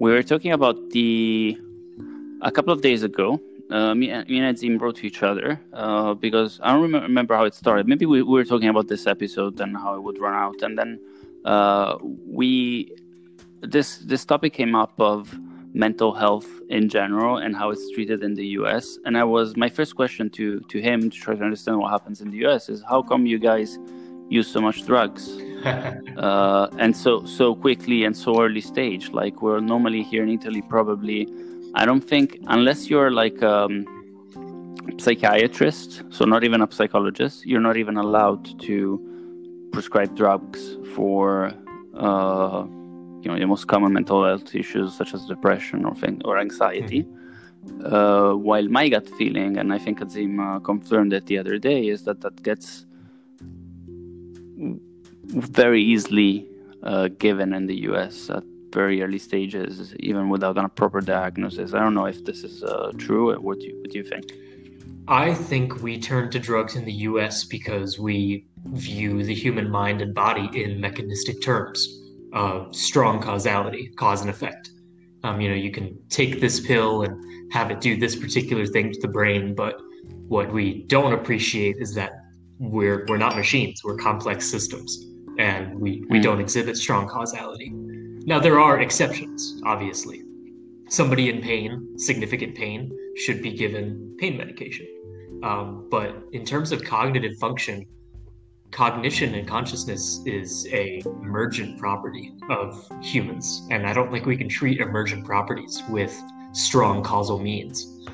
we were talking about the a couple of days ago. Uh, me, me and Azim wrote to each other uh, because I don't remember, remember how it started. Maybe we, we, were talking about this episode and how it would run out, and then uh, we this this topic came up of mental health in general and how it's treated in the US. And I was my first question to to him to try to understand what happens in the US is how come you guys use so much drugs uh, and so so quickly and so early stage? Like we're normally here in Italy, probably. I don't think unless you're like um, psychiatrist, so not even a psychologist, you're not even allowed to prescribe drugs for. Uh, you know the most common mental health issues such as depression or thing, or anxiety. Mm-hmm. Uh, while my gut feeling, and I think Azim uh, confirmed it the other day, is that that gets very easily uh, given in the U.S. at very early stages, even without a proper diagnosis. I don't know if this is uh, true. What do you what do you think? I think we turn to drugs in the US because we view the human mind and body in mechanistic terms uh, strong causality, cause and effect. Um, you know, you can take this pill and have it do this particular thing to the brain, but what we don't appreciate is that we're we're not machines; we're complex systems, and we we mm. don't exhibit strong causality. Now, there are exceptions, obviously. Somebody in pain, significant pain, should be given pain medication. Um, but in terms of cognitive function, cognition and consciousness is a emergent property of humans and i don't think we can treat emergent properties with strong causal means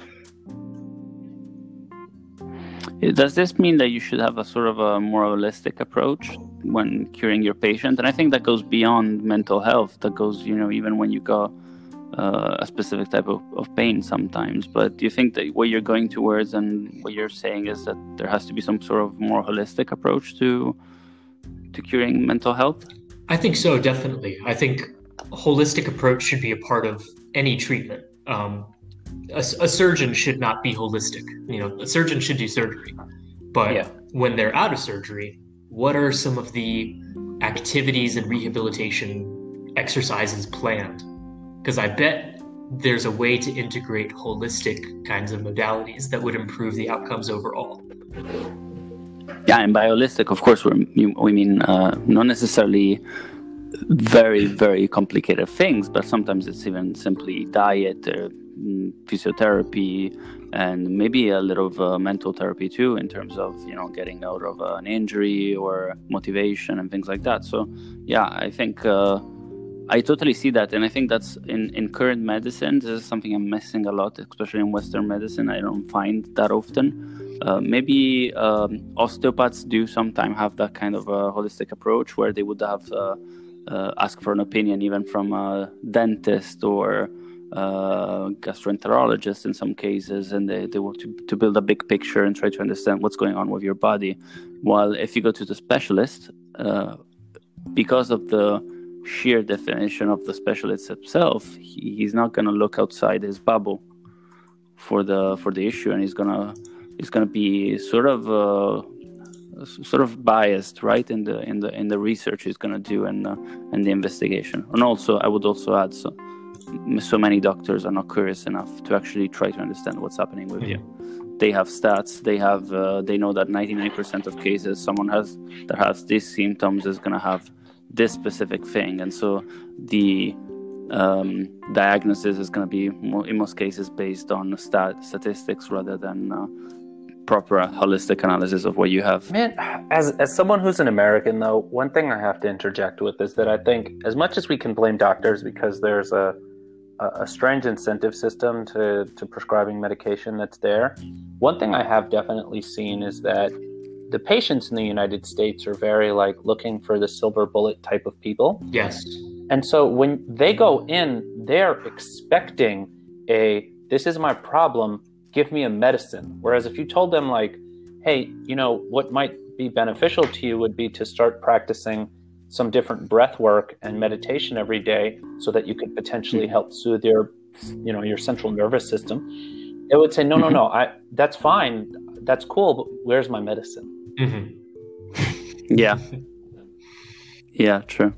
does this mean that you should have a sort of a more holistic approach when curing your patient and i think that goes beyond mental health that goes you know even when you go uh, a specific type of, of pain sometimes. But do you think that what you're going towards and what you're saying is that there has to be some sort of more holistic approach to to curing mental health? I think so, definitely. I think a holistic approach should be a part of any treatment. Um, a, a, surgeon should not be holistic. You know, a surgeon should do surgery, but yeah. when they're out of surgery, what are some of the activities and rehabilitation exercises planned because I bet there's a way to integrate holistic kinds of modalities that would improve the outcomes overall. Yeah, and by holistic, of course, we mean uh, not necessarily very, very complicated things, but sometimes it's even simply diet, or mm, physiotherapy, and maybe a little of uh, mental therapy too, in terms of you know getting out of uh, an injury or motivation and things like that. So, yeah, I think uh, I totally see that, and I think that's in, in current medicine. This is something I'm missing a lot, especially in Western medicine. I don't find that often. Uh, maybe um, osteopaths do sometimes have that kind of a holistic approach where they would have uh, uh, ask for an opinion even from a dentist or uh, gastroenterologist in some cases, and they, they work to, to build a big picture and try to understand what's going on with your body. While if you go to the specialist, uh, because of the sheer definition of the specialist itself, he, he's not going to look outside his bubble for the for the issue, and he's gonna he's gonna be sort of uh, sort of biased, right, in the in the in the research he's gonna do and uh, and the investigation. And also, I would also add so so many doctors are not curious enough to actually try to understand what's happening with you. They have stats. They have. Uh, they know that 99% of cases, someone has that has these symptoms is gonna have this specific thing and so the um, diagnosis is going to be more, in most cases based on stat- statistics rather than uh, proper holistic analysis of what you have. Man, as as someone who's an American, though, one thing I have to interject with is that I think as much as we can blame doctors because there's a a, strange incentive system to to prescribing medication that's there, one thing I have definitely seen is that the patients in the United States are very like looking for the silver bullet type of people. Yes. And so when they go in, they're expecting a this is my problem, give me a medicine. Whereas if you told them like, hey, you know, what might be beneficial to you would be to start practicing some different breath work and meditation every day so that you could potentially help soothe your you know your central nervous system it would say no no no i that's fine that's cool but where's my medicine Mm-hmm. yeah. Yeah, true.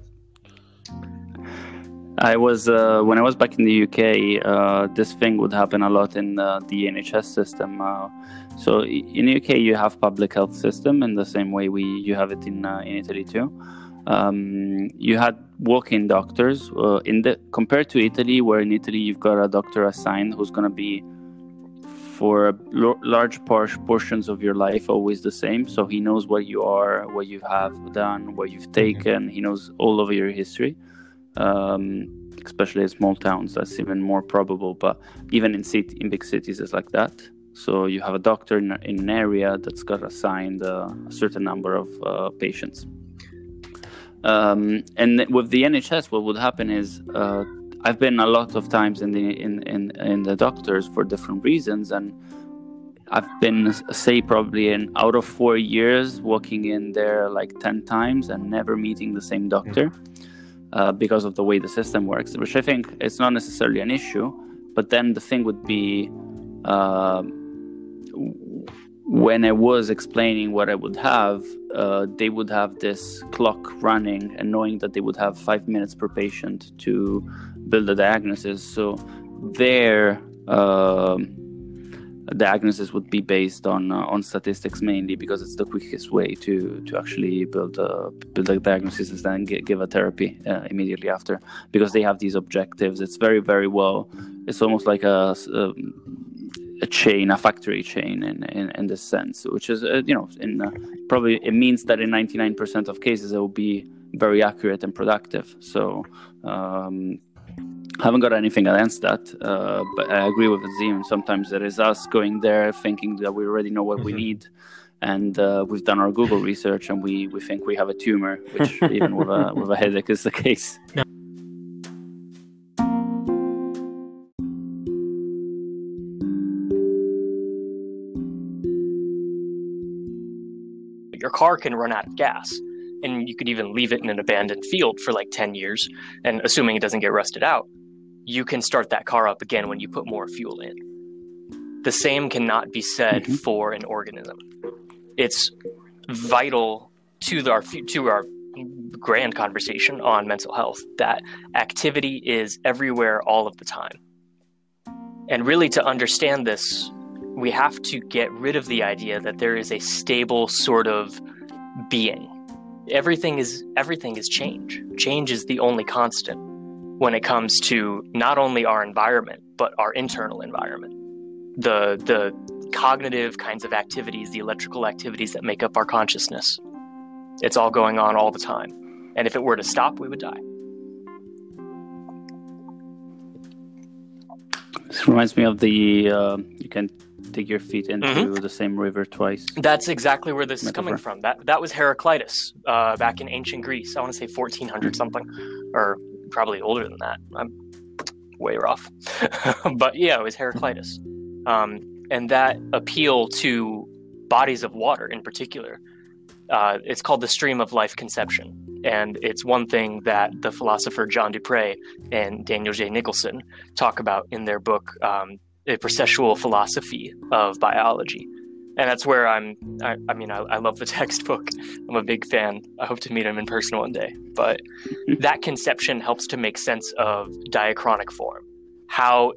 I was uh, when I was back in the UK. Uh, this thing would happen a lot in uh, the NHS system. Uh, so in the UK, you have public health system in the same way we you have it in uh, in Italy too. Um, you had walk-in doctors uh, in the compared to Italy, where in Italy you've got a doctor assigned who's going to be for large portions of your life always the same. So he knows what you are, what you have done, what you've taken. He knows all of your history um, especially in small towns. That's even more probable. But even in city, in big cities, it's like that. So you have a doctor in, in an area that's got assigned uh, a certain number of uh, patients. Um, and with the NHS, what would happen is uh, I've been a lot of times in the in, in, in the doctors for different reasons, and I've been say probably in out of four years walking in there like ten times and never meeting the same doctor. Mm-hmm uh, because of the way the system works, which I think it's not necessarily an issue. But then the thing would be uh, when I was explaining what I would have, uh, they would have this clock running and knowing that they would have five minutes per patient to build a diagnosis. So their um, diagnosis would be based on uh, on statistics mainly because it's the quickest way to to actually build a build a diagnosis and then give a therapy uh, immediately after because they have these objectives it's very very well it's almost like a, a, a chain a factory chain in, in, in this sense which is uh, you know in uh, probably it means that in 99% of cases it will be very accurate and productive so um, haven't got anything against that, uh, but I agree with Azim. Sometimes it is us going there thinking that we already know what mm-hmm. we need, and uh, we've done our Google research and we, we think we have a tumor, which even with a with a headache is the case. Your car can run out of gas, and you could even leave it in an abandoned field for like 10 years, and assuming it doesn't get rusted out you can start that car up again when you put more fuel in. The same cannot be said mm-hmm. for an organism. It's vital to the, our to our grand conversation on mental health that activity is everywhere all of the time. And really to understand this, we have to get rid of the idea that there is a stable sort of being. Everything is everything is change. Change is the only constant when it comes to not only our environment but our internal environment the the cognitive kinds of activities the electrical activities that make up our consciousness it's all going on all the time and if it were to stop we would die this reminds me of the uh, you can dig your feet into mm-hmm. the same river twice that's exactly where this Metaphor. is coming from that that was heraclitus uh, back in ancient greece i want to say 1400 something or probably older than that. I'm way off. but yeah, it was Heraclitus. Um, and that appeal to bodies of water in particular, uh, it's called the stream of life conception. And it's one thing that the philosopher John Dupre and Daniel J. Nicholson talk about in their book, um, A Processual Philosophy of Biology and that's where I'm. I, I mean, I, I, love the textbook. I'm a big fan. I hope to meet him in person one day. But that conception helps to make sense of diachronic form, how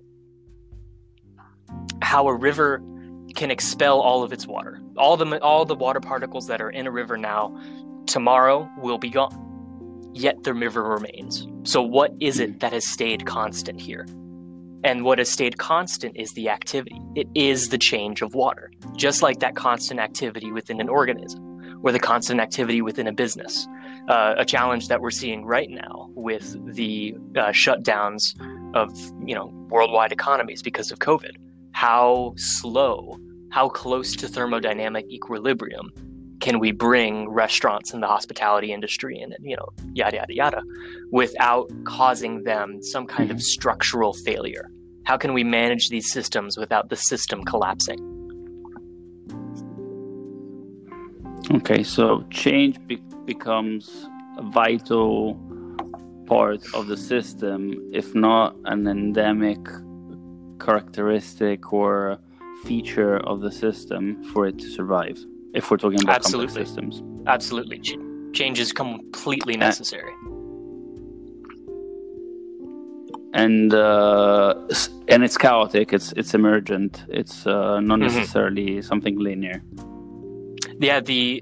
how a river can expel all of its water, all the all the water particles that are in a river now, tomorrow will be gone. Yet the river remains. So, what is it hmm. that has stayed constant here? And what has stayed constant is the activity. It is the change of water, just like that constant activity within an organism or the constant activity within a business. Uh, a challenge that we're seeing right now with the uh, shutdowns of you know worldwide economies because of COVID. How slow, how close to thermodynamic equilibrium can we bring restaurants and the hospitality industry and you know yada yada yada without causing them some kind mm-hmm. of structural failure how can we manage these systems without the system collapsing okay so change be- becomes a vital part of the system if not an endemic characteristic or feature of the system for it to survive if we're talking about Absolutely. complex systems. Absolutely. Ch- change is completely necessary. And uh, and it's chaotic. It's it's emergent. It's uh, not Mhm. necessarily something linear. Yeah, the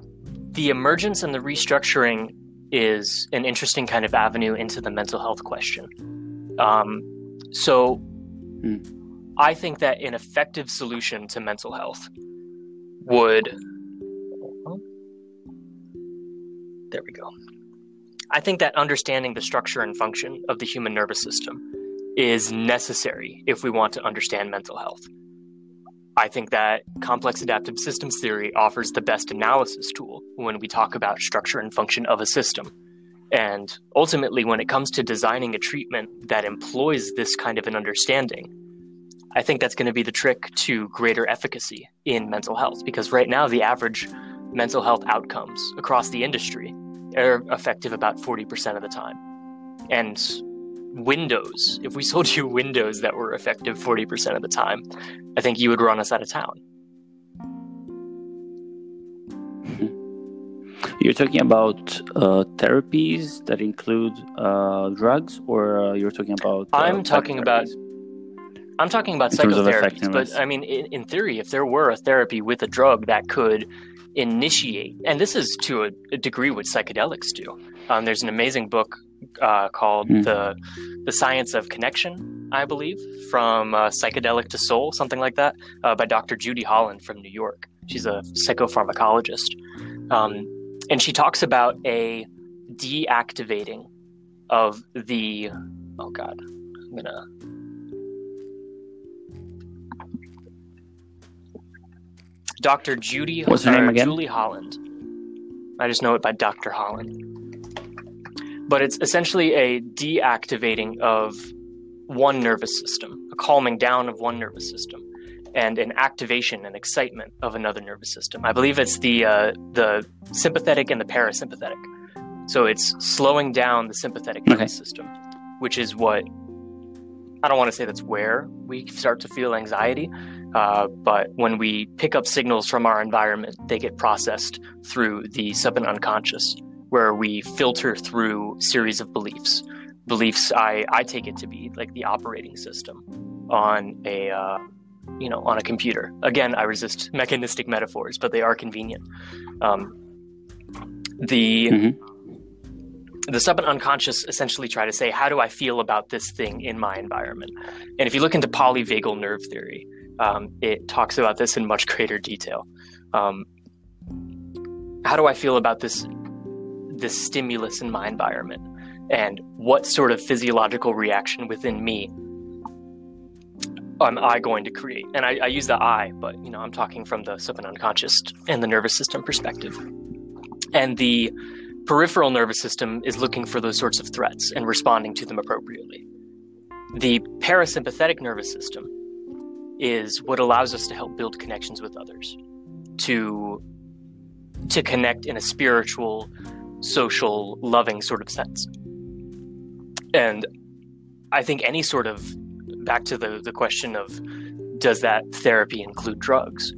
the emergence and the restructuring is an interesting kind of avenue into the mental health question. Um, so, Hmm. I think that an effective solution to mental health would. There we go. I think that understanding the structure and function of the human nervous system is necessary if we want to understand mental health. I think that complex adaptive systems theory offers the best analysis tool when we talk about structure and function of a system. And ultimately, when it comes to designing a treatment that employs this kind of an understanding, I think that's going to be the trick to greater efficacy in mental health. Because right now, the average mental health outcomes across the industry are effective about 40% of the time. And Windows, if we sold you Windows that were effective 40% of the time, I think you would run us out of town. You're talking about uh, therapies that include uh, drugs, or uh, you're talking about? uh, I'm talking about? I'm talking about psychotherapies, but I mean, in, in theory, if there were a therapy with a drug that could initiate, and this is to a, a degree what psychedelics do. Um, there's an amazing book uh, called Hmm. the the Science of Connection, I believe, from uh, psychedelic to soul, something like that, uh, by Dr. Judy Holland from New York. She's a psychopharmacologist, um, and she talks about a deactivating of the. Oh God, I'm gonna Dr. Judy What's her name again? Julie Holland. I just know it by Dr. Holland. But it's essentially a deactivating of one nervous system, a calming down of one nervous system, and an activation and excitement of another nervous system. I believe it's the uh, the sympathetic and the parasympathetic. So it's slowing down the sympathetic Okay. nervous system, which is what I don't want to say that's where we start to feel anxiety, uh, but when we pick up signals from our environment, they get processed through the sub and unconscious, where we filter through series of beliefs. Beliefs, I, I take it to be like the operating system on a uh, you know on a computer. Again, I resist mechanistic metaphors, but they are convenient. Um, the Mhm. the sub and unconscious essentially try to say, how do I feel about this thing in my environment? And if you look into polyvagal nerve theory, um, it talks about this in much greater detail. Um, how do I feel about this this stimulus in my environment, and what sort of physiological reaction within me am I going to create? And I, I use the I, but you know I'm talking from the sub and unconscious and the nervous system perspective. And the peripheral nervous system is looking for those sorts of threats and responding to them appropriately. The parasympathetic nervous system is what allows us to help build connections with others, to to connect in a spiritual, social, loving sort of sense. And I think any sort of back to the, the question of does that therapy include drugs?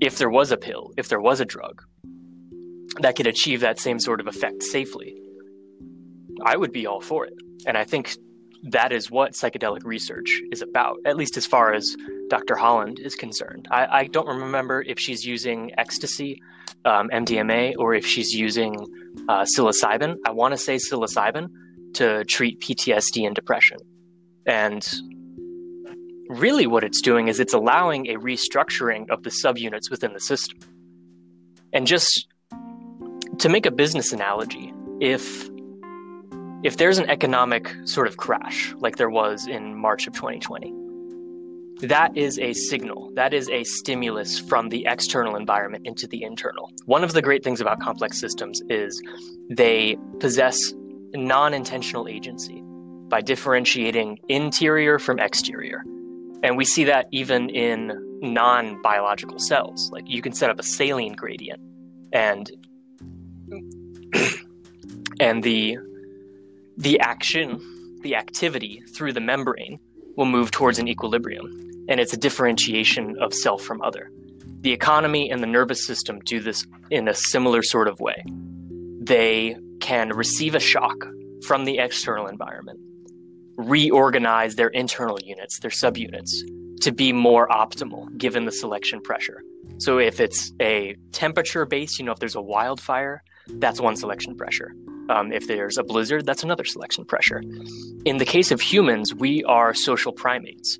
If there was a pill, if there was a drug that could achieve that same sort of effect safely, I would be all for it. And I think that is what psychedelic research is about, at least as far as Dr. Holland is concerned. I, I don't remember if she's using ecstasy, um, MDMA, or if she's using uh, psilocybin. I want to say psilocybin to treat PTSD and depression. And really, what it's doing is it's allowing a restructuring of the subunits within the system. And just to make a business analogy, if if there's an economic sort of crash like there was in March of 2020, that is a signal, that is a stimulus from the external environment into the internal. One of the great things about complex systems is they possess non intentional agency by differentiating interior from exterior. And we see that even in non biological cells. Like you can set up a saline gradient and and the the action, the activity through the membrane will move towards an equilibrium. And it's a differentiation of self from other. The economy and the nervous system do this in a similar sort of way. They can receive a shock from the external environment reorganize their internal units, their subunits, to be more optimal given the selection pressure. So if it's a temperature base, you know, if there's a wildfire, that's one selection pressure. Um, if there's a blizzard, that's another selection pressure. In the case of humans, we are social primates.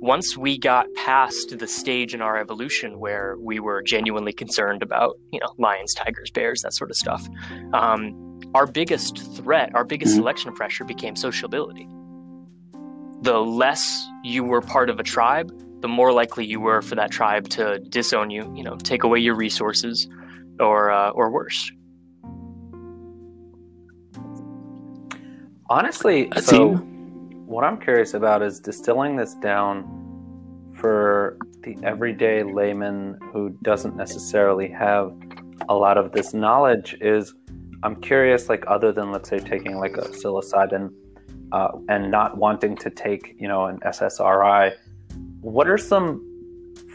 Once we got past the stage in our evolution where we were genuinely concerned about, you know, lions, tigers, bears, that sort of stuff, um, our biggest threat, our biggest selection pressure became sociability. The less you were part of a tribe, the more likely you were for that tribe to disown you, you know, take away your resources, or uh, or worse. Honestly, so what I'm curious about is distilling this down for the everyday layman who doesn't necessarily have a lot of this knowledge is I'm curious, like other than let's say taking like a psilocybin uh, and not wanting to take you know an SSRI, what are some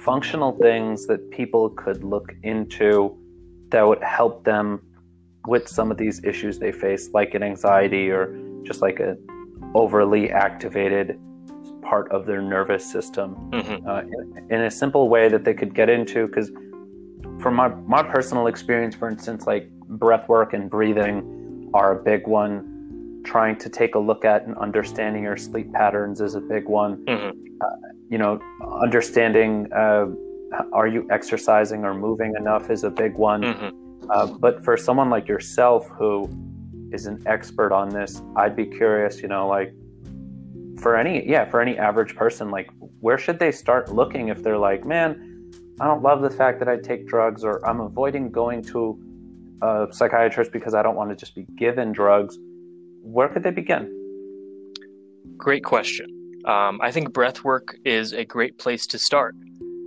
functional things that people could look into that would help them with some of these issues they face, like an anxiety or just like a overly activated part of their nervous system, mm-hmm. uh, in, in a simple way that they could get into because from my, my personal experience, for instance, like breath work and breathing are a big one. Trying to take a look at and understanding your sleep patterns is a big one. Mm-hmm. Uh, you know, understanding uh, are you exercising or moving enough is a big one. Mm-hmm. Uh, but for someone like yourself who is an expert on this, I'd be curious, you know, like for any, yeah, for any average person, like where should they start looking if they're like, man, I don't love the fact that I take drugs, or I'm avoiding going to a psychiatrist because I don't want to just be given drugs. Where could they begin? Great question. Um, I think breath work is a great place to start.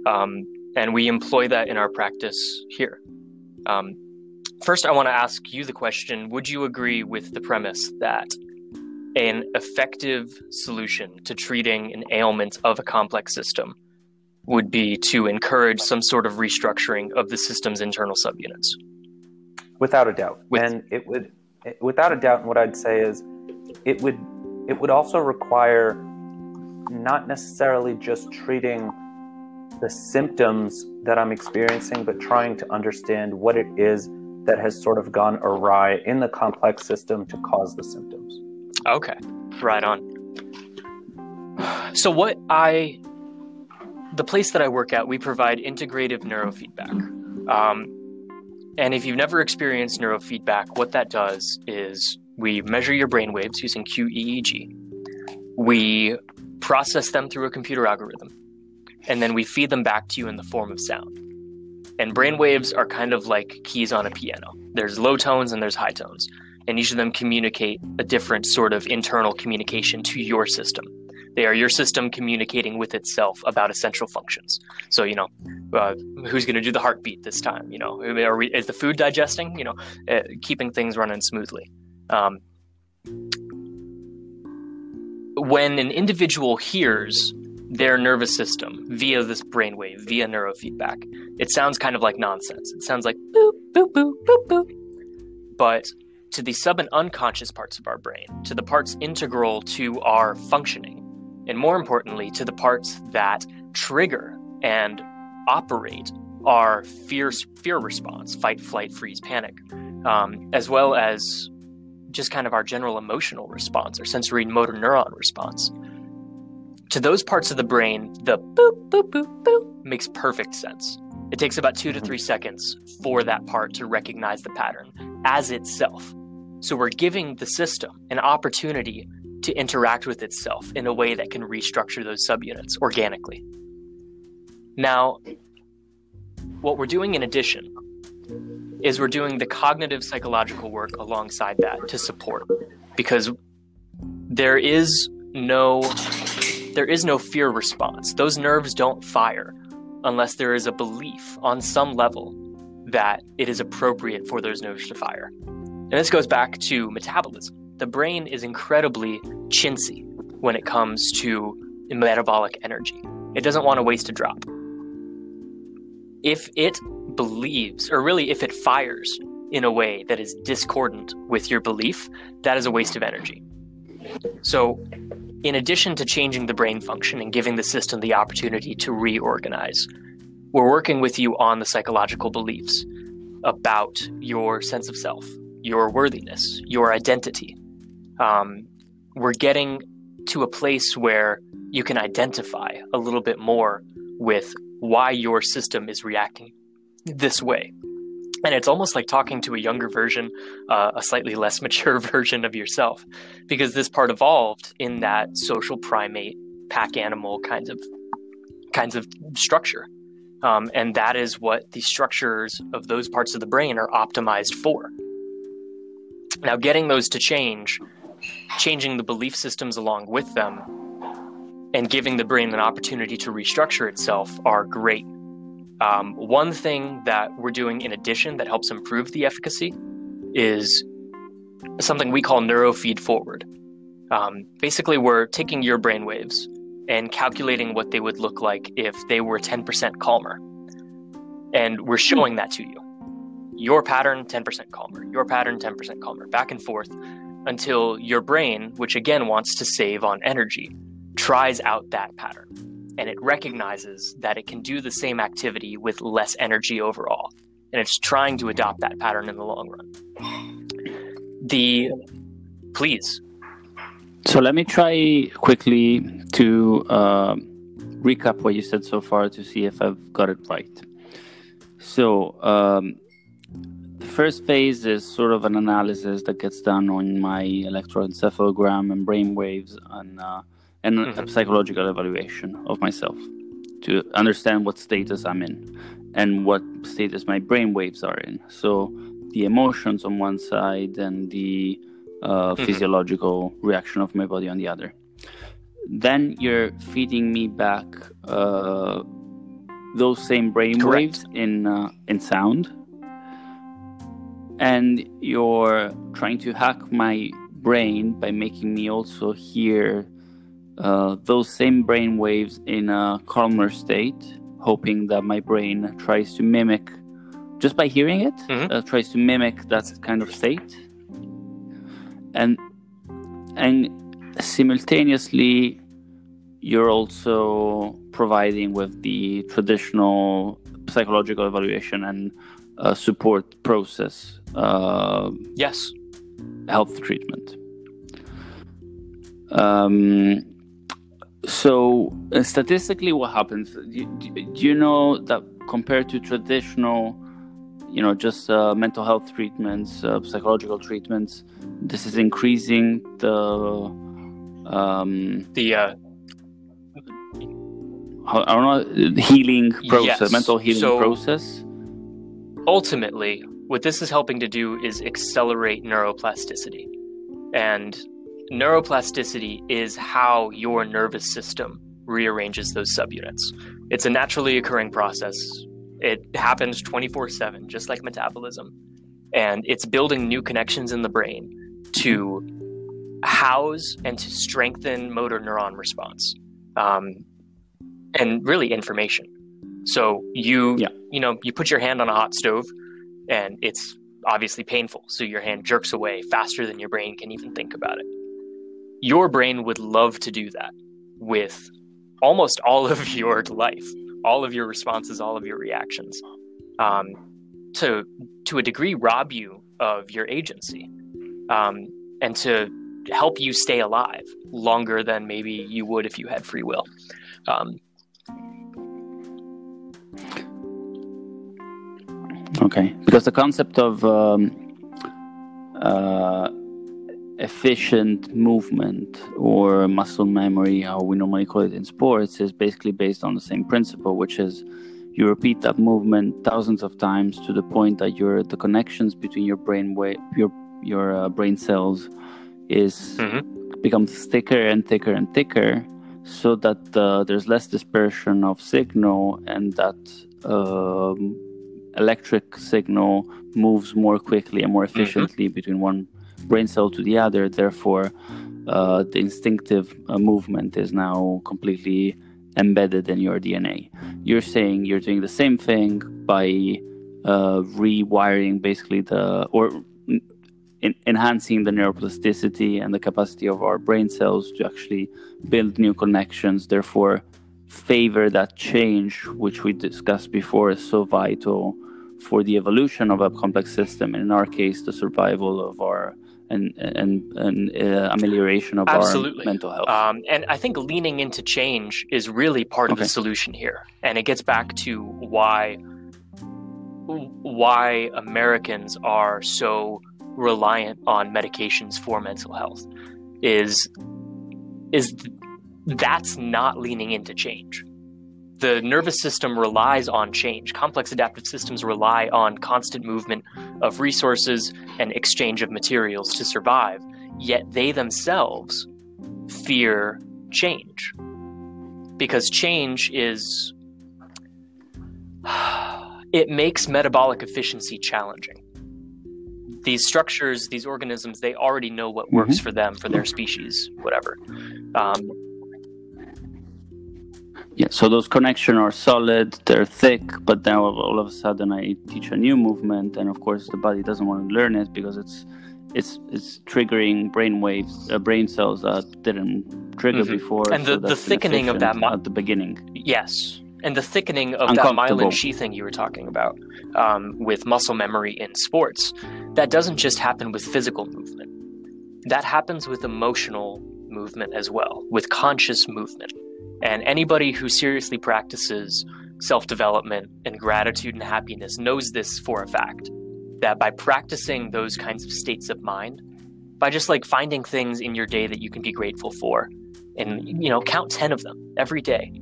Um, and we employ that in our practice here. Um, first, I want to ask you the question Would you agree with the premise that an effective solution to treating an ailment of a complex system would be to encourage some sort of restructuring of the system's internal subunits. Without a doubt, With, and it would, without a doubt, what I'd say is, it would, it would also require not necessarily just treating the symptoms that I'm experiencing, but trying to understand what it is that has sort of gone awry in the complex system to cause the symptoms. Okay, right on. So, what I the place that I work at, we provide integrative neurofeedback. Um, and if you've never experienced neurofeedback, what that does is we measure your brain waves using QEEG. We process them through a computer algorithm, and then we feed them back to you in the form of sound. And brain waves are kind of like keys on a piano. There's low tones and there's high tones, and each of them communicate a different sort of internal communication to your system. They are your system communicating with itself about essential functions. So, you know, uh, who's going to do the heartbeat this time? You know, we, is the food digesting? You know, uh, keeping things running smoothly. Um, when an individual hears their nervous system via this brainwave, via neurofeedback, it sounds kind of like nonsense. It sounds like boop, boop, boop, boop, boop. But to the sub and unconscious parts of our brain, to the parts integral to our functioning, and more importantly, to the parts that trigger and operate our fear fear response, fight, flight, freeze, panic, um, as well as just kind of our general emotional response, our sensory motor neuron response. To those parts of the brain, the boop, boop, boop, boop makes perfect sense. It takes about two to mm-hmm. three seconds for that part to recognize the pattern as itself. So we're giving the system an opportunity to interact with itself in a way that can restructure those subunits organically. Now, what we're doing in addition is we're doing the cognitive psychological work alongside that to support because there is no there is no fear response. Those nerves don't fire unless there is a belief on some level that it is appropriate for those nerves to fire. And this goes back to metabolism the brain is incredibly chintzy when it comes to metabolic energy. It doesn't want to waste a drop. If it believes, or really if it fires in a way that is discordant with your belief, that is a waste of energy. So, in addition to changing the brain function and giving the system the opportunity to reorganize, we're working with you on the psychological beliefs about your sense of self, your worthiness, your identity. Um, we're getting to a place where you can identify a little bit more with why your system is reacting this way. And it's almost like talking to a younger version, uh, a slightly less mature version of yourself, because this part evolved in that social primate, pack animal kinds of kinds of structure. Um, and that is what the structures of those parts of the brain are optimized for. Now, getting those to change, changing the belief systems along with them, and giving the brain an opportunity to restructure itself are great. Um, one thing that we're doing in addition that helps improve the efficacy is something we call neurofeed forward. Um, basically, we're taking your brain waves and calculating what they would look like if they were 10% calmer. And we're showing that to you. Your pattern, 10% calmer, your pattern, 10% calmer, back and forth until your brain, which again wants to save on energy, tries out that pattern. And it recognizes that it can do the same activity with less energy overall. And it's trying to adopt that pattern in the long run. The please So let me try quickly to uh, recap what you said so far to see if I've got it right. So um, the first phase is sort of an analysis that gets done on my electroencephalogram and brain waves and, uh, and a Mhm. psychological evaluation of myself to understand what status I'm in and what status my brain waves are in. So the emotions on one side and the uh, Mhm. physiological reaction of my body on the other. Then you're feeding me back uh, those same brain Correct. waves in uh, in sound, and you're trying to hack my brain by making me also hear uh, those same brain waves in a calmer state, hoping that my brain tries to mimic just by hearing it, Mhm. uh, tries to mimic that kind of state, and and simultaneously you're also providing with the traditional psychological evaluation and uh, support process uh, yes health treatment. Um, so, uh, statistically, what happens? Do you, do you know that compared to traditional, you know, just uh, mental health treatments, uh, psychological treatments, this is increasing the um, the uh, I don't know healing process, Yes. mental healing So- process. ultimately, what this is helping to do is accelerate neuroplasticity. And neuroplasticity is how your nervous system rearranges those subunits. It's a naturally occurring process. It happens 24 7, just like metabolism. And it's building new connections in the brain to house and to strengthen motor neuron response um, and really information. So you Yeah. you know you put your hand on a hot stove and it's obviously painful so your hand jerks away faster than your brain can even think about it your brain would love to do that with almost all of your life all of your responses all of your reactions um, to to a degree rob you of your agency um, and to help you stay alive longer than maybe you would if you had free will. Um, Okay, because the concept of um, uh, efficient movement or muscle memory, how we normally call it in sports, is basically based on the same principle, which is you repeat that movement thousands of times to the point that your the connections between your brain wa- your your uh, brain cells is Mhm. becomes thicker and thicker and thicker, so that uh, there's less dispersion of signal and that. Um, electric signal moves more quickly and more efficiently between one brain cell to the other. Therefore, uh, the instinctive uh, movement is now completely embedded in your DNA. You're saying you're doing the same thing by uh, rewiring basically the or in, enhancing the neuroplasticity and the capacity of our brain cells to actually build new connections. Therefore, favor that change, which we discussed before, is so vital for the evolution of a complex system. And in our case, the survival of our and and, and uh, amelioration of Absolutely. our mental health. Um, and I think leaning into change is really part of Okay. the solution here, and it gets back to why why Americans are so reliant on medications for mental health is is that's not leaning into change. The nervous system relies on change. Complex adaptive systems rely on constant movement of resources and exchange of materials to survive, yet they themselves fear change. Because change is. It makes metabolic efficiency challenging. These structures, these organisms, they already know what works for them, for their species, whatever. Um, Yeah, so those connections are solid, they're thick, but then all of a sudden I teach a new movement, and of course the body doesn't want to learn it because it's it's it's triggering brain waves, uh, brain cells that didn't trigger Mhm. before. And the- the thickening of that at the beginning. Yes, and the thickening of that myelin sheathing you were talking about um, with muscle memory in sports, that doesn't just happen with physical movement. That happens with emotional movement as well, with conscious movement. And anybody who seriously practices self development and gratitude and happiness knows this for a fact. That by practicing those kinds of states of mind, by just like finding things in your day that you can be grateful for, and you know, count 10 of them every day,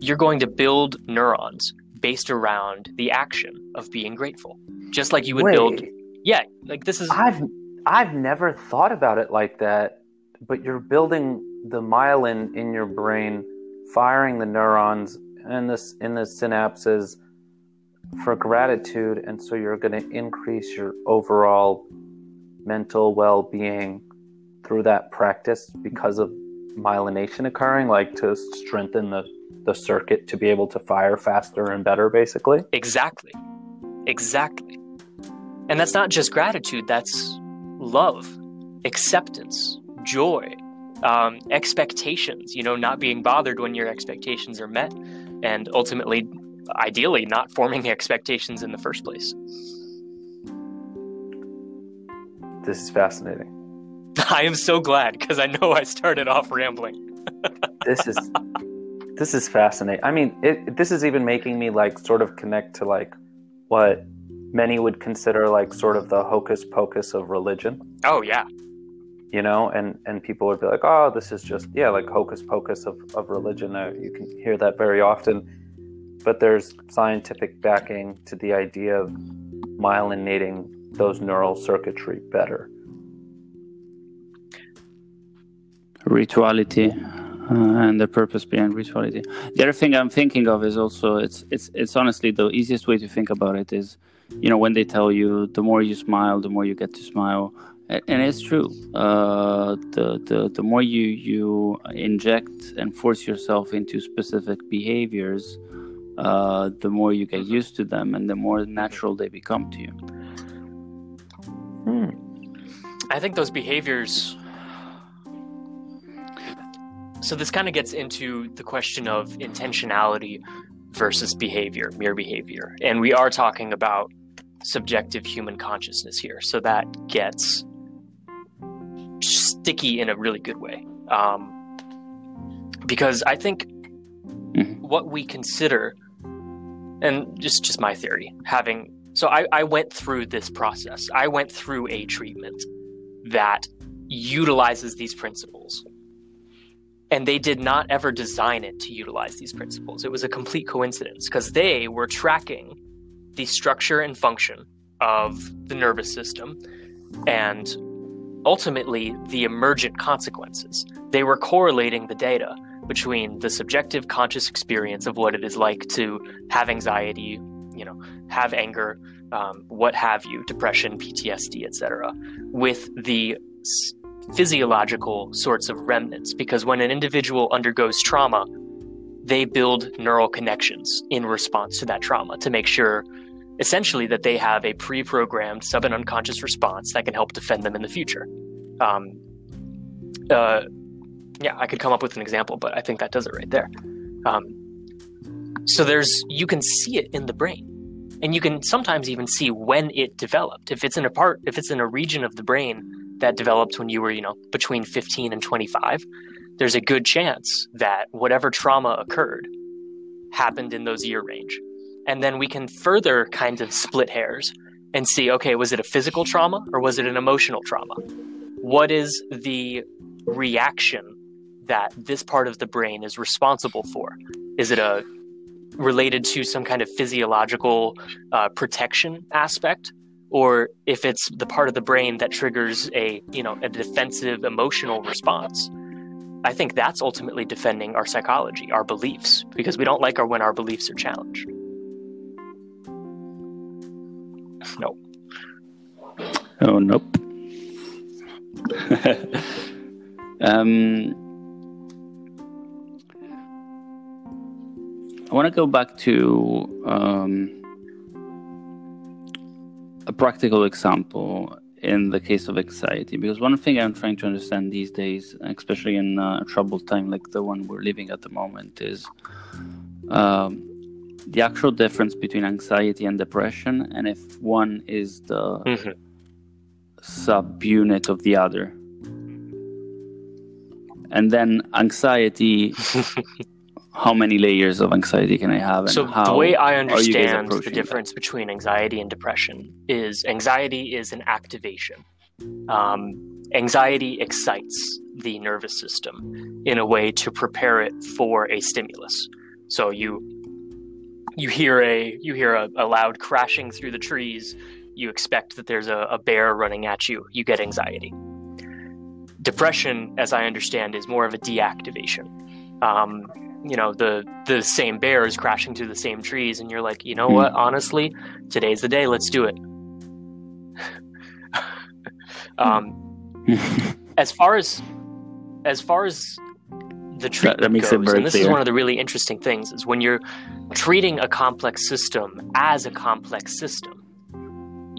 you're going to build neurons based around the action of being grateful. Just like you would build Yeah, like this is I've I've never thought about it like that. But you're building the myelin in your brain, firing the neurons in this in the synapses for gratitude, and so you're going to increase your overall mental well-being through that practice because of myelination occurring, like to strengthen the the circuit to be able to fire faster and better, basically. exactly. Exactly. And that's not just gratitude, that's love, acceptance, joy, um, expectations, you know, not being bothered when your expectations are met, and ultimately, ideally, not forming expectations in the first place. This is fascinating. I am so glad because I know I started off rambling. this is this is fascinating. I mean, it, this is even making me like sort of connect to like what many would consider like sort of the hocus pocus of religion, Oh, yeah. You know, and and people would be like, oh, this is just yeah, like hocus pocus of of religion. Uh, you can hear that very often, but there's scientific backing to the idea of myelinating those neural circuitry better. rituality uh, and the purpose behind rituality. The other thing I'm thinking of is also it's it's it's honestly the easiest way to think about it is, you know, when they tell you the more you smile, the more you get to smile, and it's true. Uh, the the the more you you inject and force yourself into specific behaviors, uh, the more you get used to them, and the more natural they become to you. Hmm. I think those behaviors. So this kind of gets into the question of intentionality versus behavior, mere behavior. And we are talking about subjective human consciousness here. So that gets sticky in a really good way. Um, because I think Mhm. what we consider, and just just my theory, having so I, I went through this process. I went through a treatment that utilizes these principles. And they did not ever design it to utilize these principles. It was a complete coincidence because they were tracking the structure and function of the nervous system and ultimately the emergent consequences. They were correlating the data between the subjective conscious experience of what it is like to have anxiety, you know, have anger, um, what have you, depression, PTSD, etc., with the physiological sorts of remnants. Because when an individual undergoes trauma, they build neural connections in response to that trauma to make sure essentially that they have a pre-programmed sub and unconscious response that can help defend them in the future. Um, uh, yeah, I could come up with an example, but I think that does it right there. Um, so there's you can see it in the brain, and you can sometimes even see when it developed. If it's in a part, if it's in a region of the brain that developed when you were, you know, between 15 and 25, there's a good chance that whatever trauma occurred happened in those year range. And then we can further kind of split hairs and see okay, was it a physical trauma or was it an emotional trauma? What is the reaction that this part of the brain is responsible for? Is it a related to some kind of physiological uh, protection aspect? Or if it's the part of the brain that triggers a you know a defensive emotional response, I think that's ultimately defending our psychology, our beliefs, because we don't like our when our beliefs are challenged. No. Oh nope. um, I want to go back to um, a practical example in the case of anxiety because one thing i'm trying to understand these days especially in a troubled time like the one we're living at the moment is um, the actual difference between anxiety and depression and if one is the mm-hmm. subunit of the other and then anxiety how many layers of anxiety can I have? so the way I understand the difference that? between anxiety and depression is anxiety is an activation. Um, anxiety excites the nervous system in a way to prepare it for a stimulus. So you you hear a you hear a, a loud crashing through the trees. You expect that there's a, a bear running at you. You get anxiety. Depression, as I understand, is more of a deactivation. Um, you know the the same bear is crashing through the same trees and you're like you know mm. what honestly today's the day let's do it um as far as as far as the treatment that, that goes, and this is one of the really interesting things is when you're treating a complex system as a complex system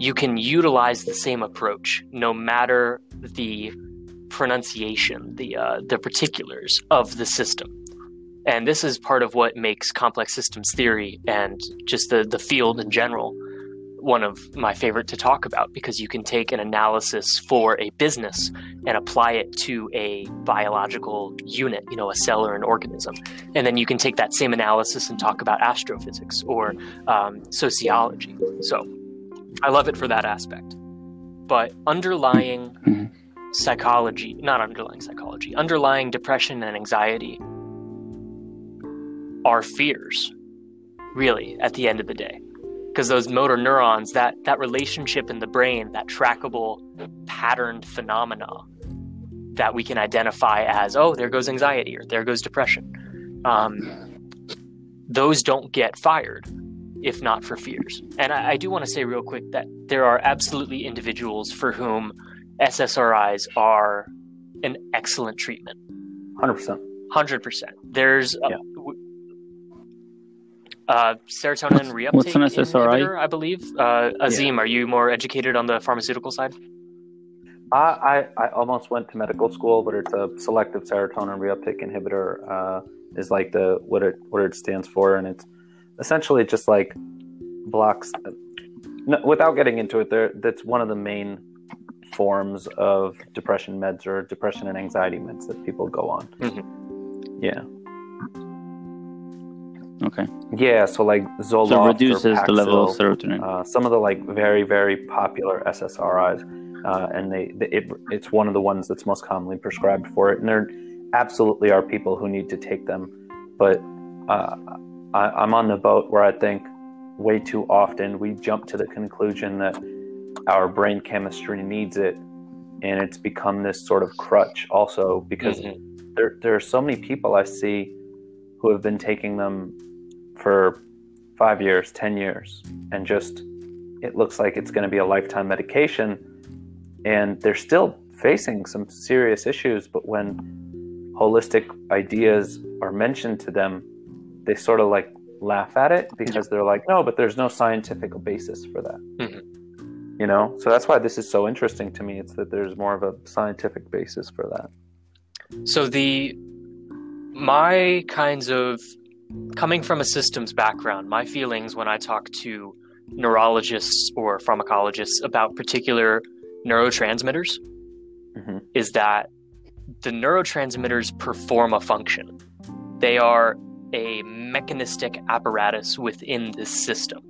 you can utilize the same approach no matter the pronunciation the uh, the particulars of the system. And this is part of what makes complex systems theory and just the, the field in general one of my favorite to talk about because you can take an analysis for a business and apply it to a biological unit, you know, a cell or an organism. And then you can take that same analysis and talk about astrophysics or um, sociology. So I love it for that aspect. But underlying psychology, not underlying psychology, underlying depression and anxiety our fears, really, at the end of the day. Because those motor neurons, that, that relationship in the brain, that trackable patterned phenomena that we can identify as, oh, there goes anxiety or there goes depression, um, those don't get fired if not for fears. And I, I do want to say real quick that there are absolutely individuals for whom SSRIs are an excellent treatment. 100%. 100%. There's, yeah. Uh, serotonin reuptake what's an SSRI? Inhibitor, I believe. Uh, Azim, yeah. are you more educated on the pharmaceutical side? I, I, I almost went to medical school, but it's a selective serotonin reuptake inhibitor. Uh, is like the what it what it stands for, and it's essentially just like blocks. No, without getting into it, there that's one of the main forms of depression meds or depression and anxiety meds that people go on. Mm-hmm. Yeah. Okay. Yeah, so like Zoloft so reduces Paxil, the level of serotonin. Uh, some of the like very very popular SSRIs, uh, and they, they it, it's one of the ones that's most commonly prescribed for it, and there absolutely are people who need to take them, but uh, I, I'm on the boat where I think way too often we jump to the conclusion that our brain chemistry needs it, and it's become this sort of crutch also because mm-hmm. there there are so many people I see who have been taking them for five years, 10 years, and just it looks like it's going to be a lifetime medication. And they're still facing some serious issues, but when holistic ideas are mentioned to them, they sort of like laugh at it because they're like, no, but there's no scientific basis for that. Mhm. You know, so that's why this is so interesting to me. It's that there's more of a scientific basis for that. So the my kinds of coming from a systems background, my feelings when I talk to neurologists or pharmacologists about particular neurotransmitters Mhm. is that the neurotransmitters perform a function. They are a mechanistic apparatus within this system.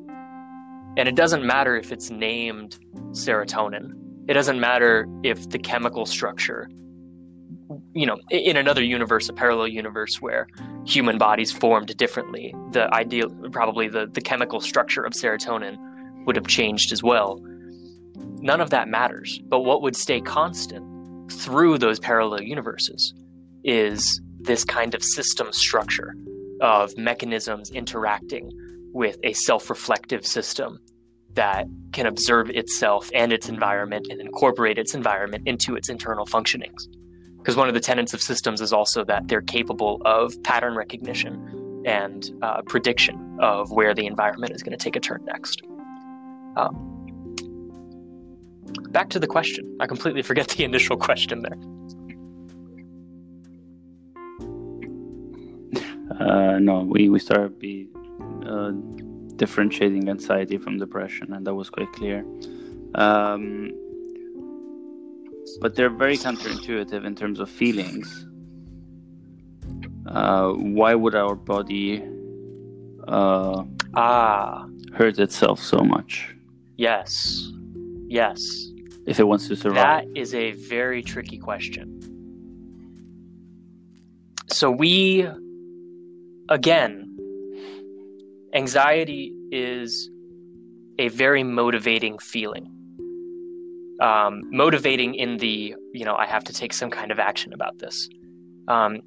And it doesn't matter if it's named serotonin. It doesn't matter if the chemical structure you know, in another universe, a parallel universe where human bodies formed differently, the ideal, probably the, the chemical structure of serotonin would have changed as well. None of that matters. But what would stay constant through those parallel universes is this kind of system structure of mechanisms interacting with a self reflective system that can observe itself and its environment and incorporate its environment into its internal functionings because one of the tenets of systems is also that they're capable of pattern recognition and uh, prediction of where the environment is going to take a turn next. Um, back to the question. I completely forget the initial question there. Uh, no, we, we started be uh, differentiating anxiety from depression, and that was quite clear. Um, but they're very counterintuitive in terms of feelings. Uh, why would our body uh, Ah, hurt itself so much yes. Yes. if it wants to survive? that is a very tricky question. So, we, again, anxiety is a very motivating feeling. Um, motivating in the, you know, I have to take some kind of action about this. Um,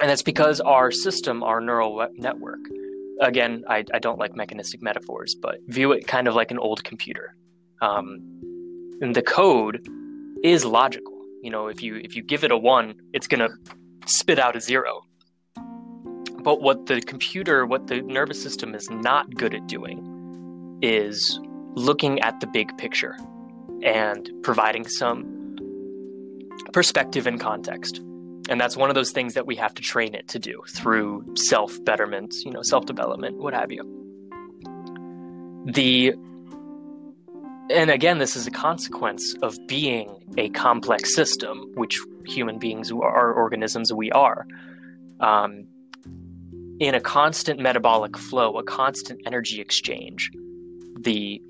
and that's because our system, our neural network, again, I, I don't like mechanistic metaphors, but view it kind of like an old computer. Um, and the code is logical. You know, if you if you give it a one, it's gonna spit out a zero. But what the computer, what the nervous system is not good at doing, is looking at the big picture and providing some perspective and context. And that's one of those things that we have to train it to do through self betterment, you know, self development, what have you. The and again, this is a consequence of being a complex system, which human beings are organisms we are. Um, in a constant metabolic flow, a constant energy exchange, the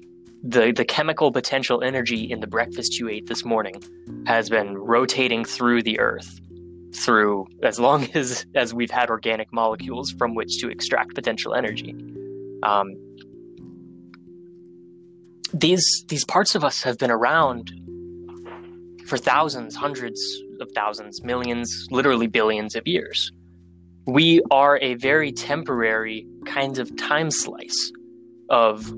the the chemical potential energy in the breakfast you ate this morning has been rotating through the earth through as long as as we've had organic molecules from which to extract potential energy. Um, these these parts of us have been around for thousands, hundreds of thousands, millions, literally billions of years. We are a very temporary kind of time slice of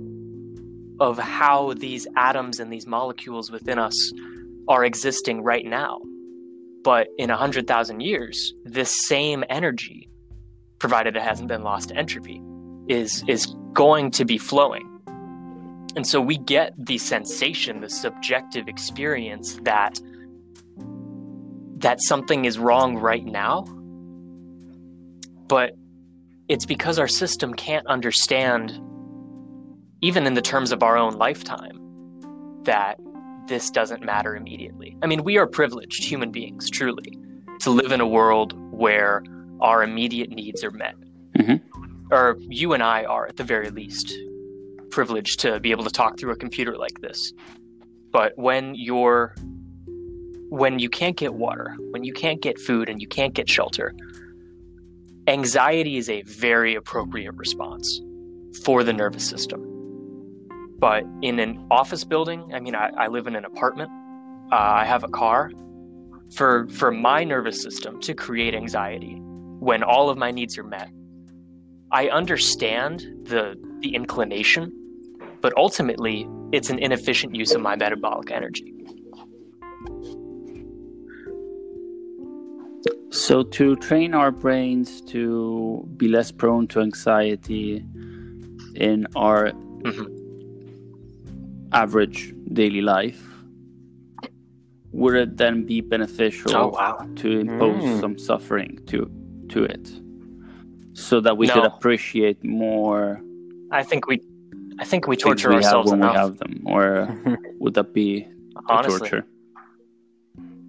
of how these atoms and these molecules within us are existing right now. But in a hundred thousand years, this same energy, provided it hasn't been lost to entropy, is is going to be flowing. And so we get the sensation, the subjective experience that that something is wrong right now. But it's because our system can't understand even in the terms of our own lifetime that this doesn't matter immediately. I mean, we are privileged human beings, truly, to live in a world where our immediate needs are met. Mhm. Or you and I are, at the very least, privileged to be able to talk through a computer like this. But when you're when you can't get water, when you can't get food and you can't get shelter, anxiety is a very appropriate response for the nervous system. But in an office building, I mean, I, I live in an apartment, uh, I have a car. For, for my nervous system to create anxiety when all of my needs are met, I understand the, the inclination, but ultimately, it's an inefficient use of my metabolic energy. So to train our brains to be less prone to anxiety in our Mhm. Average daily life, would it then be beneficial Oh wow. to impose Mm. some suffering to to it, so that we could appreciate more I think we, I think we torture we ourselves when enough. we have them, or would that be honestly, torture?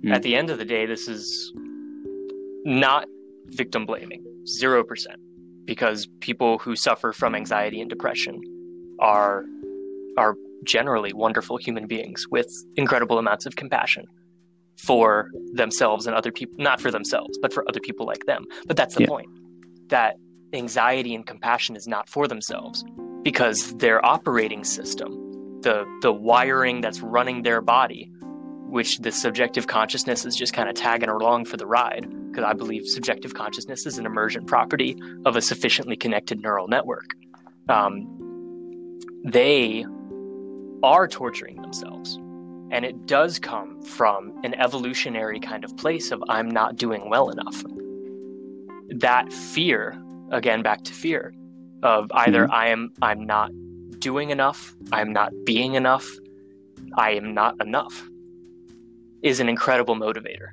Mm. at the end of the day, this is not victim blaming, zero percent, because people who suffer from anxiety and depression are are generally wonderful human beings with incredible amounts of compassion for themselves and other people not for themselves but for other people like them but that's the Yeah. point that anxiety and compassion is not for themselves because their operating system the the wiring that's running their body which the subjective consciousness is just kind of tagging along for the ride because i believe subjective consciousness is an emergent property of a sufficiently connected neural network um, they are torturing themselves and it does come from an evolutionary kind of place of i'm not doing well enough that fear again back to fear of either mm-hmm. i am i'm not doing enough i'm not being enough i am not enough is an incredible motivator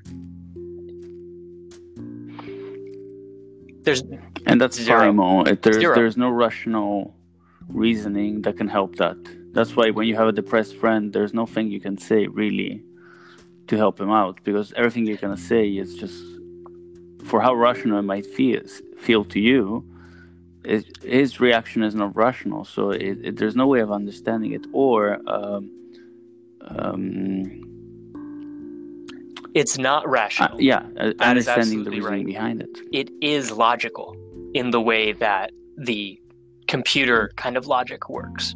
there's And that's Zero. primal. There's Zero. there's no rational reasoning that can help that. That's why when you have a depressed friend, there's nothing you can say really to help him out because everything you're gonna say is just for how rational it might feel feel to you. It, his reaction is not rational, so it, it, there's no way of understanding it or um, um, it's not uh, rational yeah, uh, That is understanding the absolutely reasoning right. behind it. it is logical in the way that the computer kind of logic works,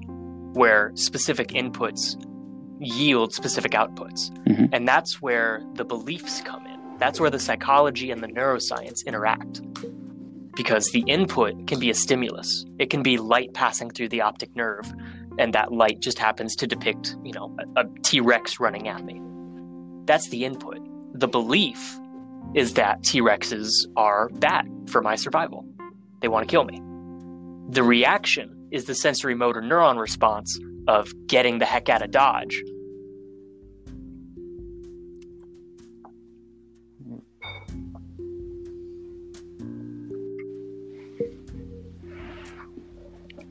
where specific inputs yield specific outputs. Mhm. And that's where the beliefs come in. That's where the psychology and the neuroscience interact. Because the input can be a stimulus, it can be light passing through the optic nerve, and that light just happens to depict, you know, a, a T Rex running at me. That's the input. The belief is that T Rexes are bad for my survival. They want to kill me. The reaction is the sensory motor neuron response of getting the heck out of Dodge.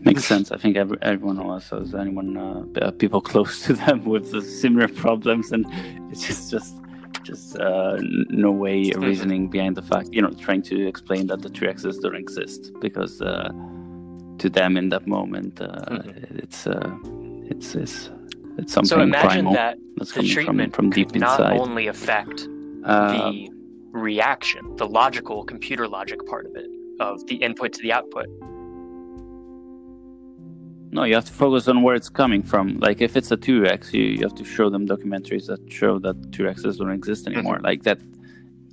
Makes sense. I think every, everyone us has anyone, uh, uh, people close to them with the similar problems, and it's just, just, just uh, no way reasoning behind the fact, you know, trying to explain that the T Rexes don't exist because uh, to them in that moment, uh, Mhm. it's, uh, it's, it's, it's something So imagine primal that that's the from, treatment from could deep not inside. only affect Uh, the reaction, the logical computer logic part of it, of the input to the output. No, you have to focus on where it's coming from. Like if it's a T Rex, you, you have to show them documentaries that show that T Rex's don't exist anymore. Like that,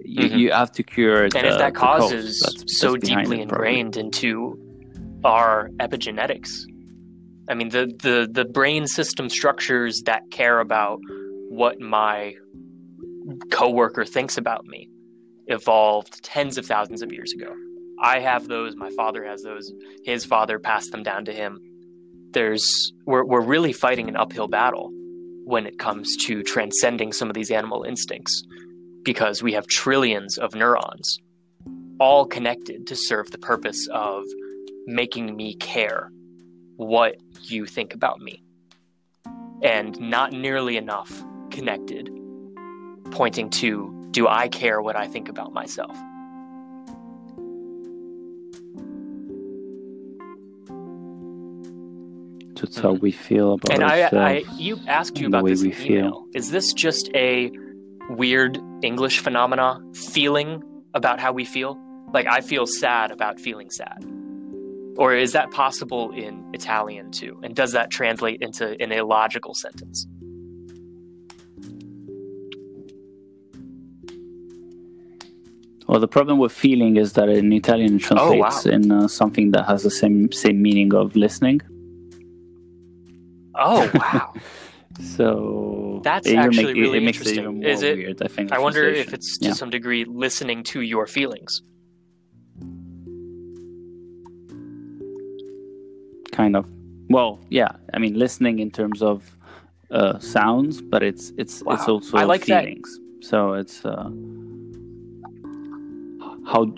you, Mhm. you have to cure And the, if that causes cause. cause That's- so deeply ingrained into our epigenetics, I mean, the, the, the brain system structures that care about what my coworker thinks about me evolved tens of thousands of years ago. I have those, my father has those, his father passed them down to him. There's we're we're really fighting an uphill battle when it comes to transcending some of these animal instincts because we have trillions of neurons all connected to serve the purpose of making me care what you think about me and not nearly enough connected pointing to do I care what I think about myself? That's how we feel about and I, ourselves. I, you asked you and about this the feel. Is this just a weird English phenomena, feeling about how we feel? Like I feel sad about feeling sad, or is that possible in Italian too? And does that translate into an illogical sentence? Well, the problem with feeling is that in Italian it Oh, wow. translates in uh, something that has the same same meaning of listening. Oh wow! So That's it actually make- really it it interesting. Is it- weird. I think. I wonder if it's to Yeah. some degree listening to your feelings. Kind of. Well, yeah. I mean, listening in terms of uh, sounds, but it's it's it's also I like that. feelings. So it's uh, how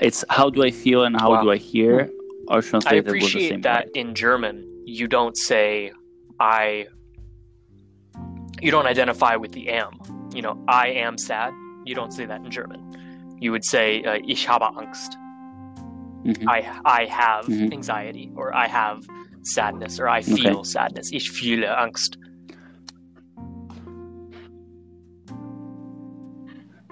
it's how do I feel and how Wow. do I hear are I translated same appreciate that right. in German, you don't say I. You don't identify with the am. You know, I am sad. You don't say that in German. You would say uh, Ich habe Angst. Mhm. I I have Mhm. anxiety, or I have sadness, or I feel sadness. Ich fühle Angst.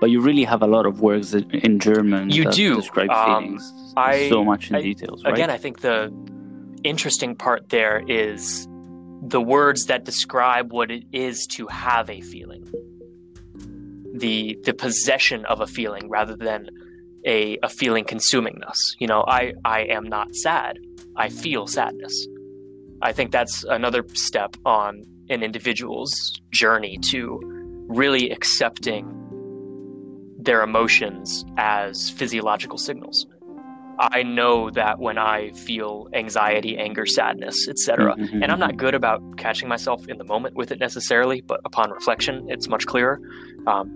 But you really have a lot of works in- German You that do. describe Um, I- so much in I- details, right? Again, I think the interesting part there is the words that describe what it is to have a feeling. The the possession of a feeling rather than a, a feeling consuming us. You know, I, I am not sad. I feel sadness. I think that's another step on an individual's journey to really accepting their emotions as physiological signals. I know that when I feel anxiety, anger, sadness, etc., Mhm, and I'm not good about catching myself in the moment with it necessarily, but upon reflection, it's much clearer. Um,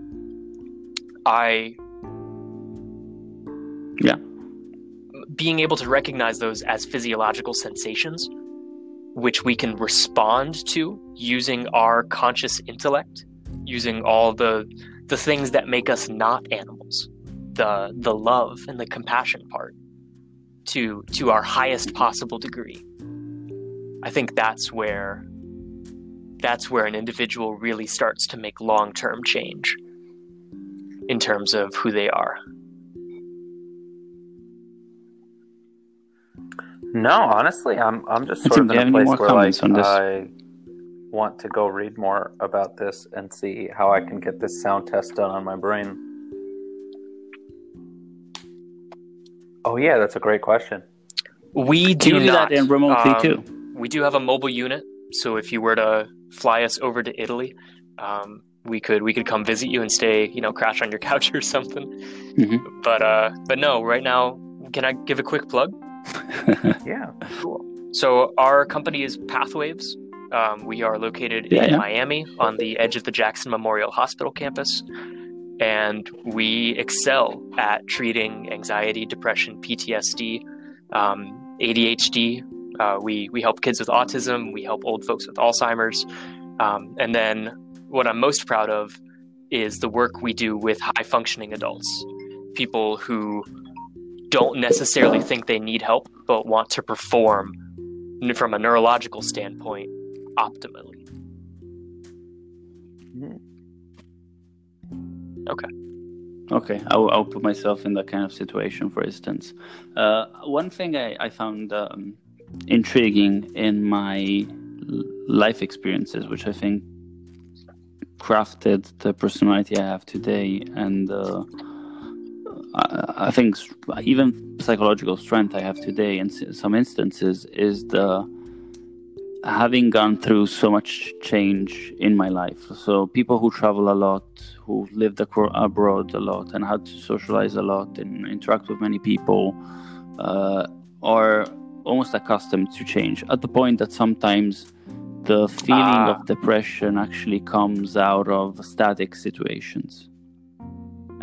I, Yeah. being able to recognize those as physiological sensations, which we can respond to using our conscious intellect, using all the the things that make us not animals, the the love and the compassion part, to to our highest possible degree. I think that's where that's where an individual really starts to make long-term change in terms of who they are. No, honestly, I'm I'm just Tim, sort of in a place where like on this? I want to go read more about this and see how I can get this sound test done on my brain. Oh yeah, that's a great question. We do do not that in remotely um, too? We do have a mobile unit, so if you were to fly us over to Italy, um, we could we could come visit you and stay, you know, crash on your couch or something. Mhm. But uh, but no, right now, can I give a quick plug? Yeah. cool. So our company is Pathwaves. Um, we are located Yeah, in yeah. Miami on the edge of the Jackson Memorial Hospital campus, and we excel at treating anxiety, depression, PTSD, um, ADHD. Uh, we we help kids with autism. We help old folks with Alzheimer's, um, and then what I'm most proud of is the work we do with high functioning adults, people who don't necessarily think they need help but want to perform from a neurological standpoint optimally. Okay, Okay, I'll, I'll put myself in that kind of situation, for instance. Uh, one thing I, I found um, intriguing in my life experiences, which I think crafted the personality I have today, and uh, I, think even psychological strength I have today in some instances, is the having gone through so much change in my life. So people who travel a lot, who lived abroad a lot, and had to socialize a lot and interact with many people, uh, are almost accustomed to change. At the point that sometimes the feeling Ah. of depression actually comes out of static situations.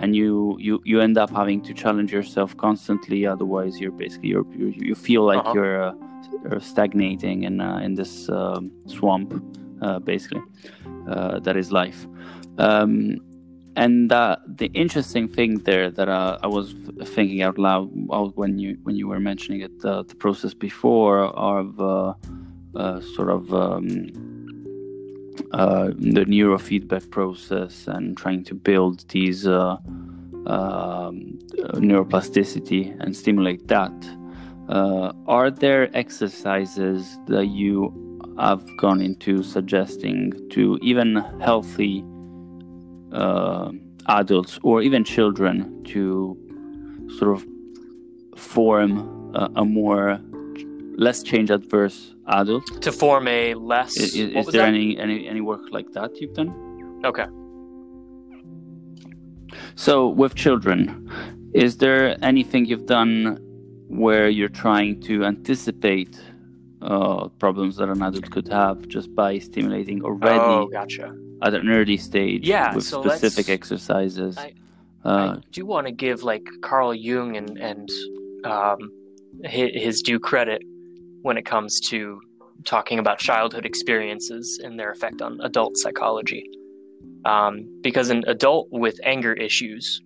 And you, you, you end up having to challenge yourself constantly. Otherwise, you're basically you're, you you feel like Uh-huh. you're uh, are stagnating in uh, in this um, swamp, uh, basically. Uh, that is life. Um, and uh, the interesting thing there that uh, I was thinking out loud when you when you were mentioning it, uh, the process before of uh, uh, sort of um, uh, the neurofeedback process and trying to build these uh, um, neuroplasticity and stimulate that. Uh, are there exercises that you have gone into suggesting to even healthy uh, adults or even children to sort of form a, a more less change adverse adult. to form a less. Is, is, there that? any, any any work like that you've done? Okay. So with children, is there anything you've done where you're trying to anticipate uh, problems that an adult could have just by stimulating already Oh, gotcha. at an early stage Yeah, with so specific exercises? I- uh, I do want to give like Carl Jung and and um, his, his due credit when it comes to talking about childhood experiences and their effect on adult psychology. Um, because an adult with anger issues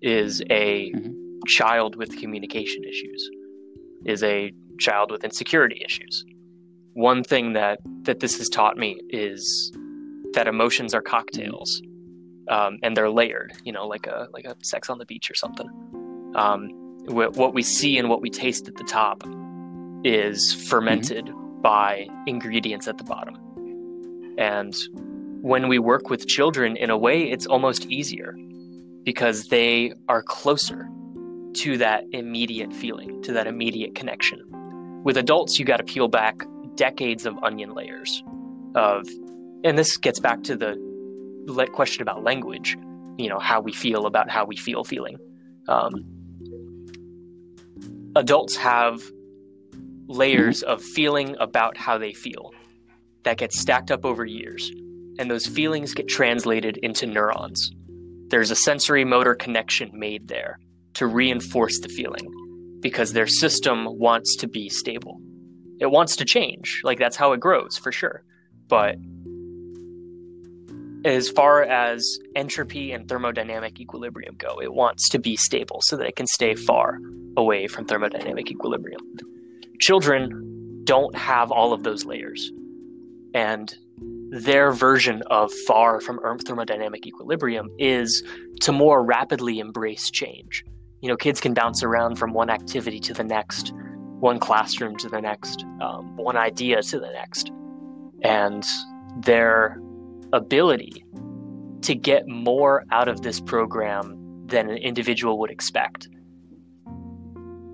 is a Mhm. child with communication issues, is a child with insecurity issues. One thing that that this has taught me is that emotions are cocktails um, and they're layered, you know, like a like a sex on the beach or something. Um, what we see and what we taste at the top is fermented by ingredients at the bottom. And when we work with children, in a way, it's almost easier because they are closer to that immediate feeling, to that immediate connection. With adults, you got to peel back decades of onion layers of, and this gets back to the question about language, you know, how we feel about how we feel feeling. Um, adults have layers mm-hmm. of feeling about how they feel that get stacked up over years, and those feelings get translated into neurons. There's a sensory motor connection made there to reinforce the feeling because their system wants to be stable. It wants to change, like that's how it grows for sure. But as far as entropy and thermodynamic equilibrium go, it wants to be stable so that it can stay far away from thermodynamic equilibrium. Children don't have all of those layers. And their version of far from thermodynamic equilibrium is to more rapidly embrace change. You know, kids can bounce around from one activity to the next, one classroom to the next, um, one idea to the next. And their ability to get more out of this program than an individual would expect.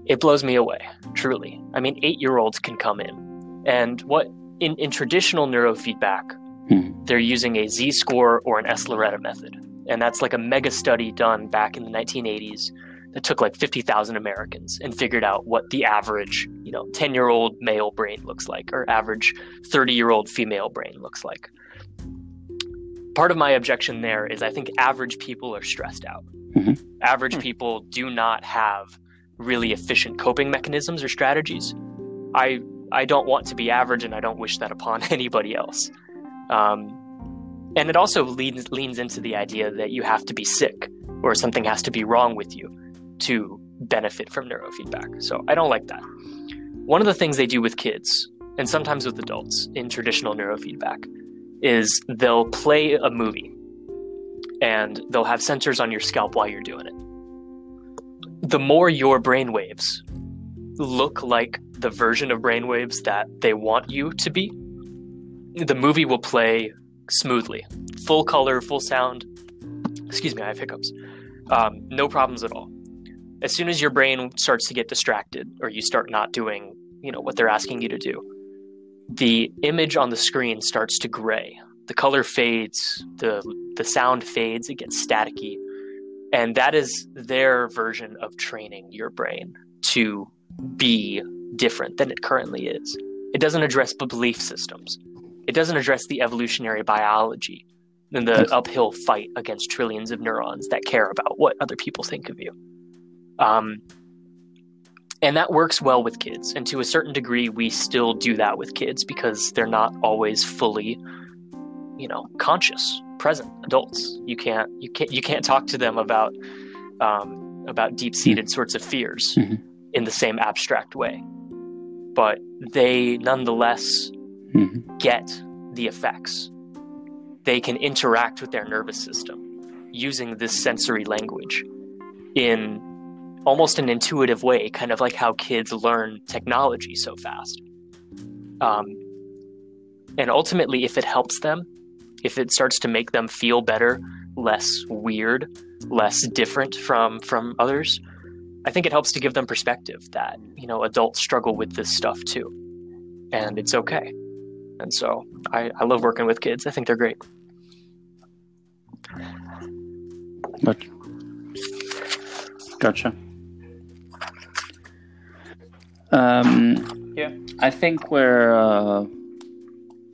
It blows me away, truly. I mean, eight year olds can come in. And what in, in traditional neurofeedback, Mhm. they're using a Z score or an sLORETA method. And that's like a mega study done back in the 1980s that took like 50,000 Americans and figured out what the average, you know, 10 year old male brain looks like or average 30 year old female brain looks like. Part of my objection there is I think average people are stressed out. Mhm. Average Hmm. people do not have really efficient coping mechanisms or strategies. I I don't want to be average, and I don't wish that upon anybody else. Um, and it also leans leans into the idea that you have to be sick or something has to be wrong with you to benefit from neurofeedback. So I don't like that. One of the things they do with kids and sometimes with adults in traditional neurofeedback is they'll play a movie and they'll have sensors on your scalp while you're doing it. The more your brainwaves look like the version of brainwaves that they want you to be, the movie will play smoothly. Full color, full sound. Excuse me, I have hiccups. Um, no problems at all. As soon as your brain starts to get distracted or you start not doing, you know, what they're asking you to do, the image on the screen starts to gray. The color fades, the the sound fades, it gets staticky. And that is their version of training your brain to be different than it currently is. It doesn't address belief systems. It doesn't address the evolutionary biology and the uphill fight against trillions of neurons that care about what other people think of you. Um, and that works well with kids. And to a certain degree, we still do that with kids because they're not always fully, you know, conscious, present adults. You can't you can't you can't talk to them about um, about deep seated sorts of fears Mhm. in the same abstract way. But they nonetheless Mhm. get the effects. They can interact with their nervous system using this sensory language in almost an intuitive way, kind of like how kids learn technology so fast. Um, and ultimately, if it helps them, if it starts to make them feel better, less weird, less different from from others, I think it helps to give them perspective that you know adults struggle with this stuff too, and it's okay. And so I, I love working with kids. I think they're great. But gotcha. Um, Yeah. I think we're uh,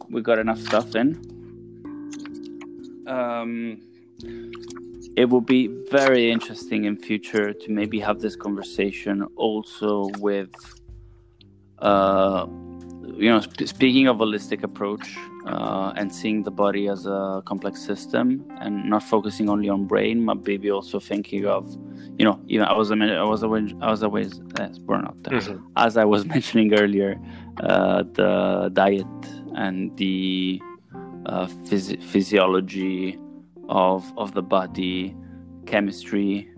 we got enough stuff in. Um, it will be very interesting in future to maybe have this conversation also with uh, you know sp- speaking of holistic approach uh, and seeing the body as a complex system and not focusing only on brain but maybe also thinking of you know even i was i was always i was always uh, burnout Mhm. as i was mentioning earlier uh, the diet and the uh, phys- physiology of of the body chemistry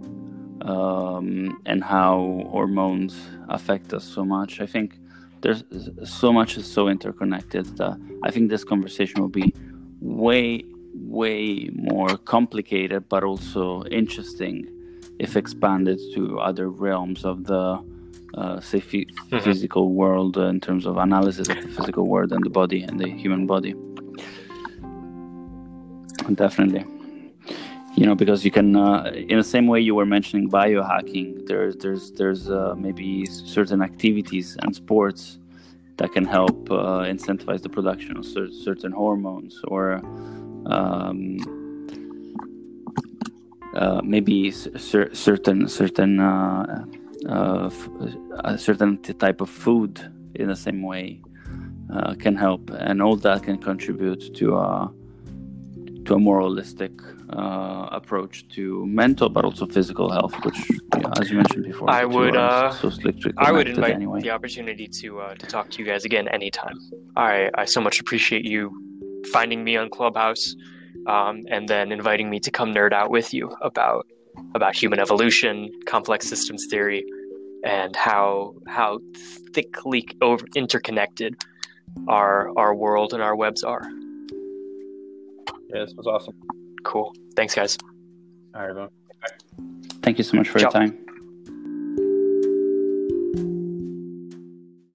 um, and how hormones affect us so much i think there's so much is so interconnected that I think this conversation will be way, way more complicated, but also interesting if expanded to other realms of the, uh, say, phy- Mhm. physical world uh, in terms of analysis of the physical world and the body and the human body. Definitely. You know, because you can, uh, in the same way you were mentioning biohacking, there's there's there's uh, maybe certain activities and sports that can help uh, incentivize the production of cer- certain hormones or um, uh, maybe cer- certain certain uh, uh, f- a certain type of food in the same way can help, and all that can contribute to to a moralistic uh, approach to mental but also physical health, which, know, as you mentioned before, I would, uh, so I would invite anyway. the opportunity to uh, to talk to you guys again anytime. I I so much appreciate you finding me on Clubhouse, um, and then inviting me to come nerd out with you about about human evolution, complex systems theory, and how how thickly over interconnected our our world and our webs are. Yeah, this was awesome. Cool. Thanks, guys. All right, everyone. Thank you so much for your time.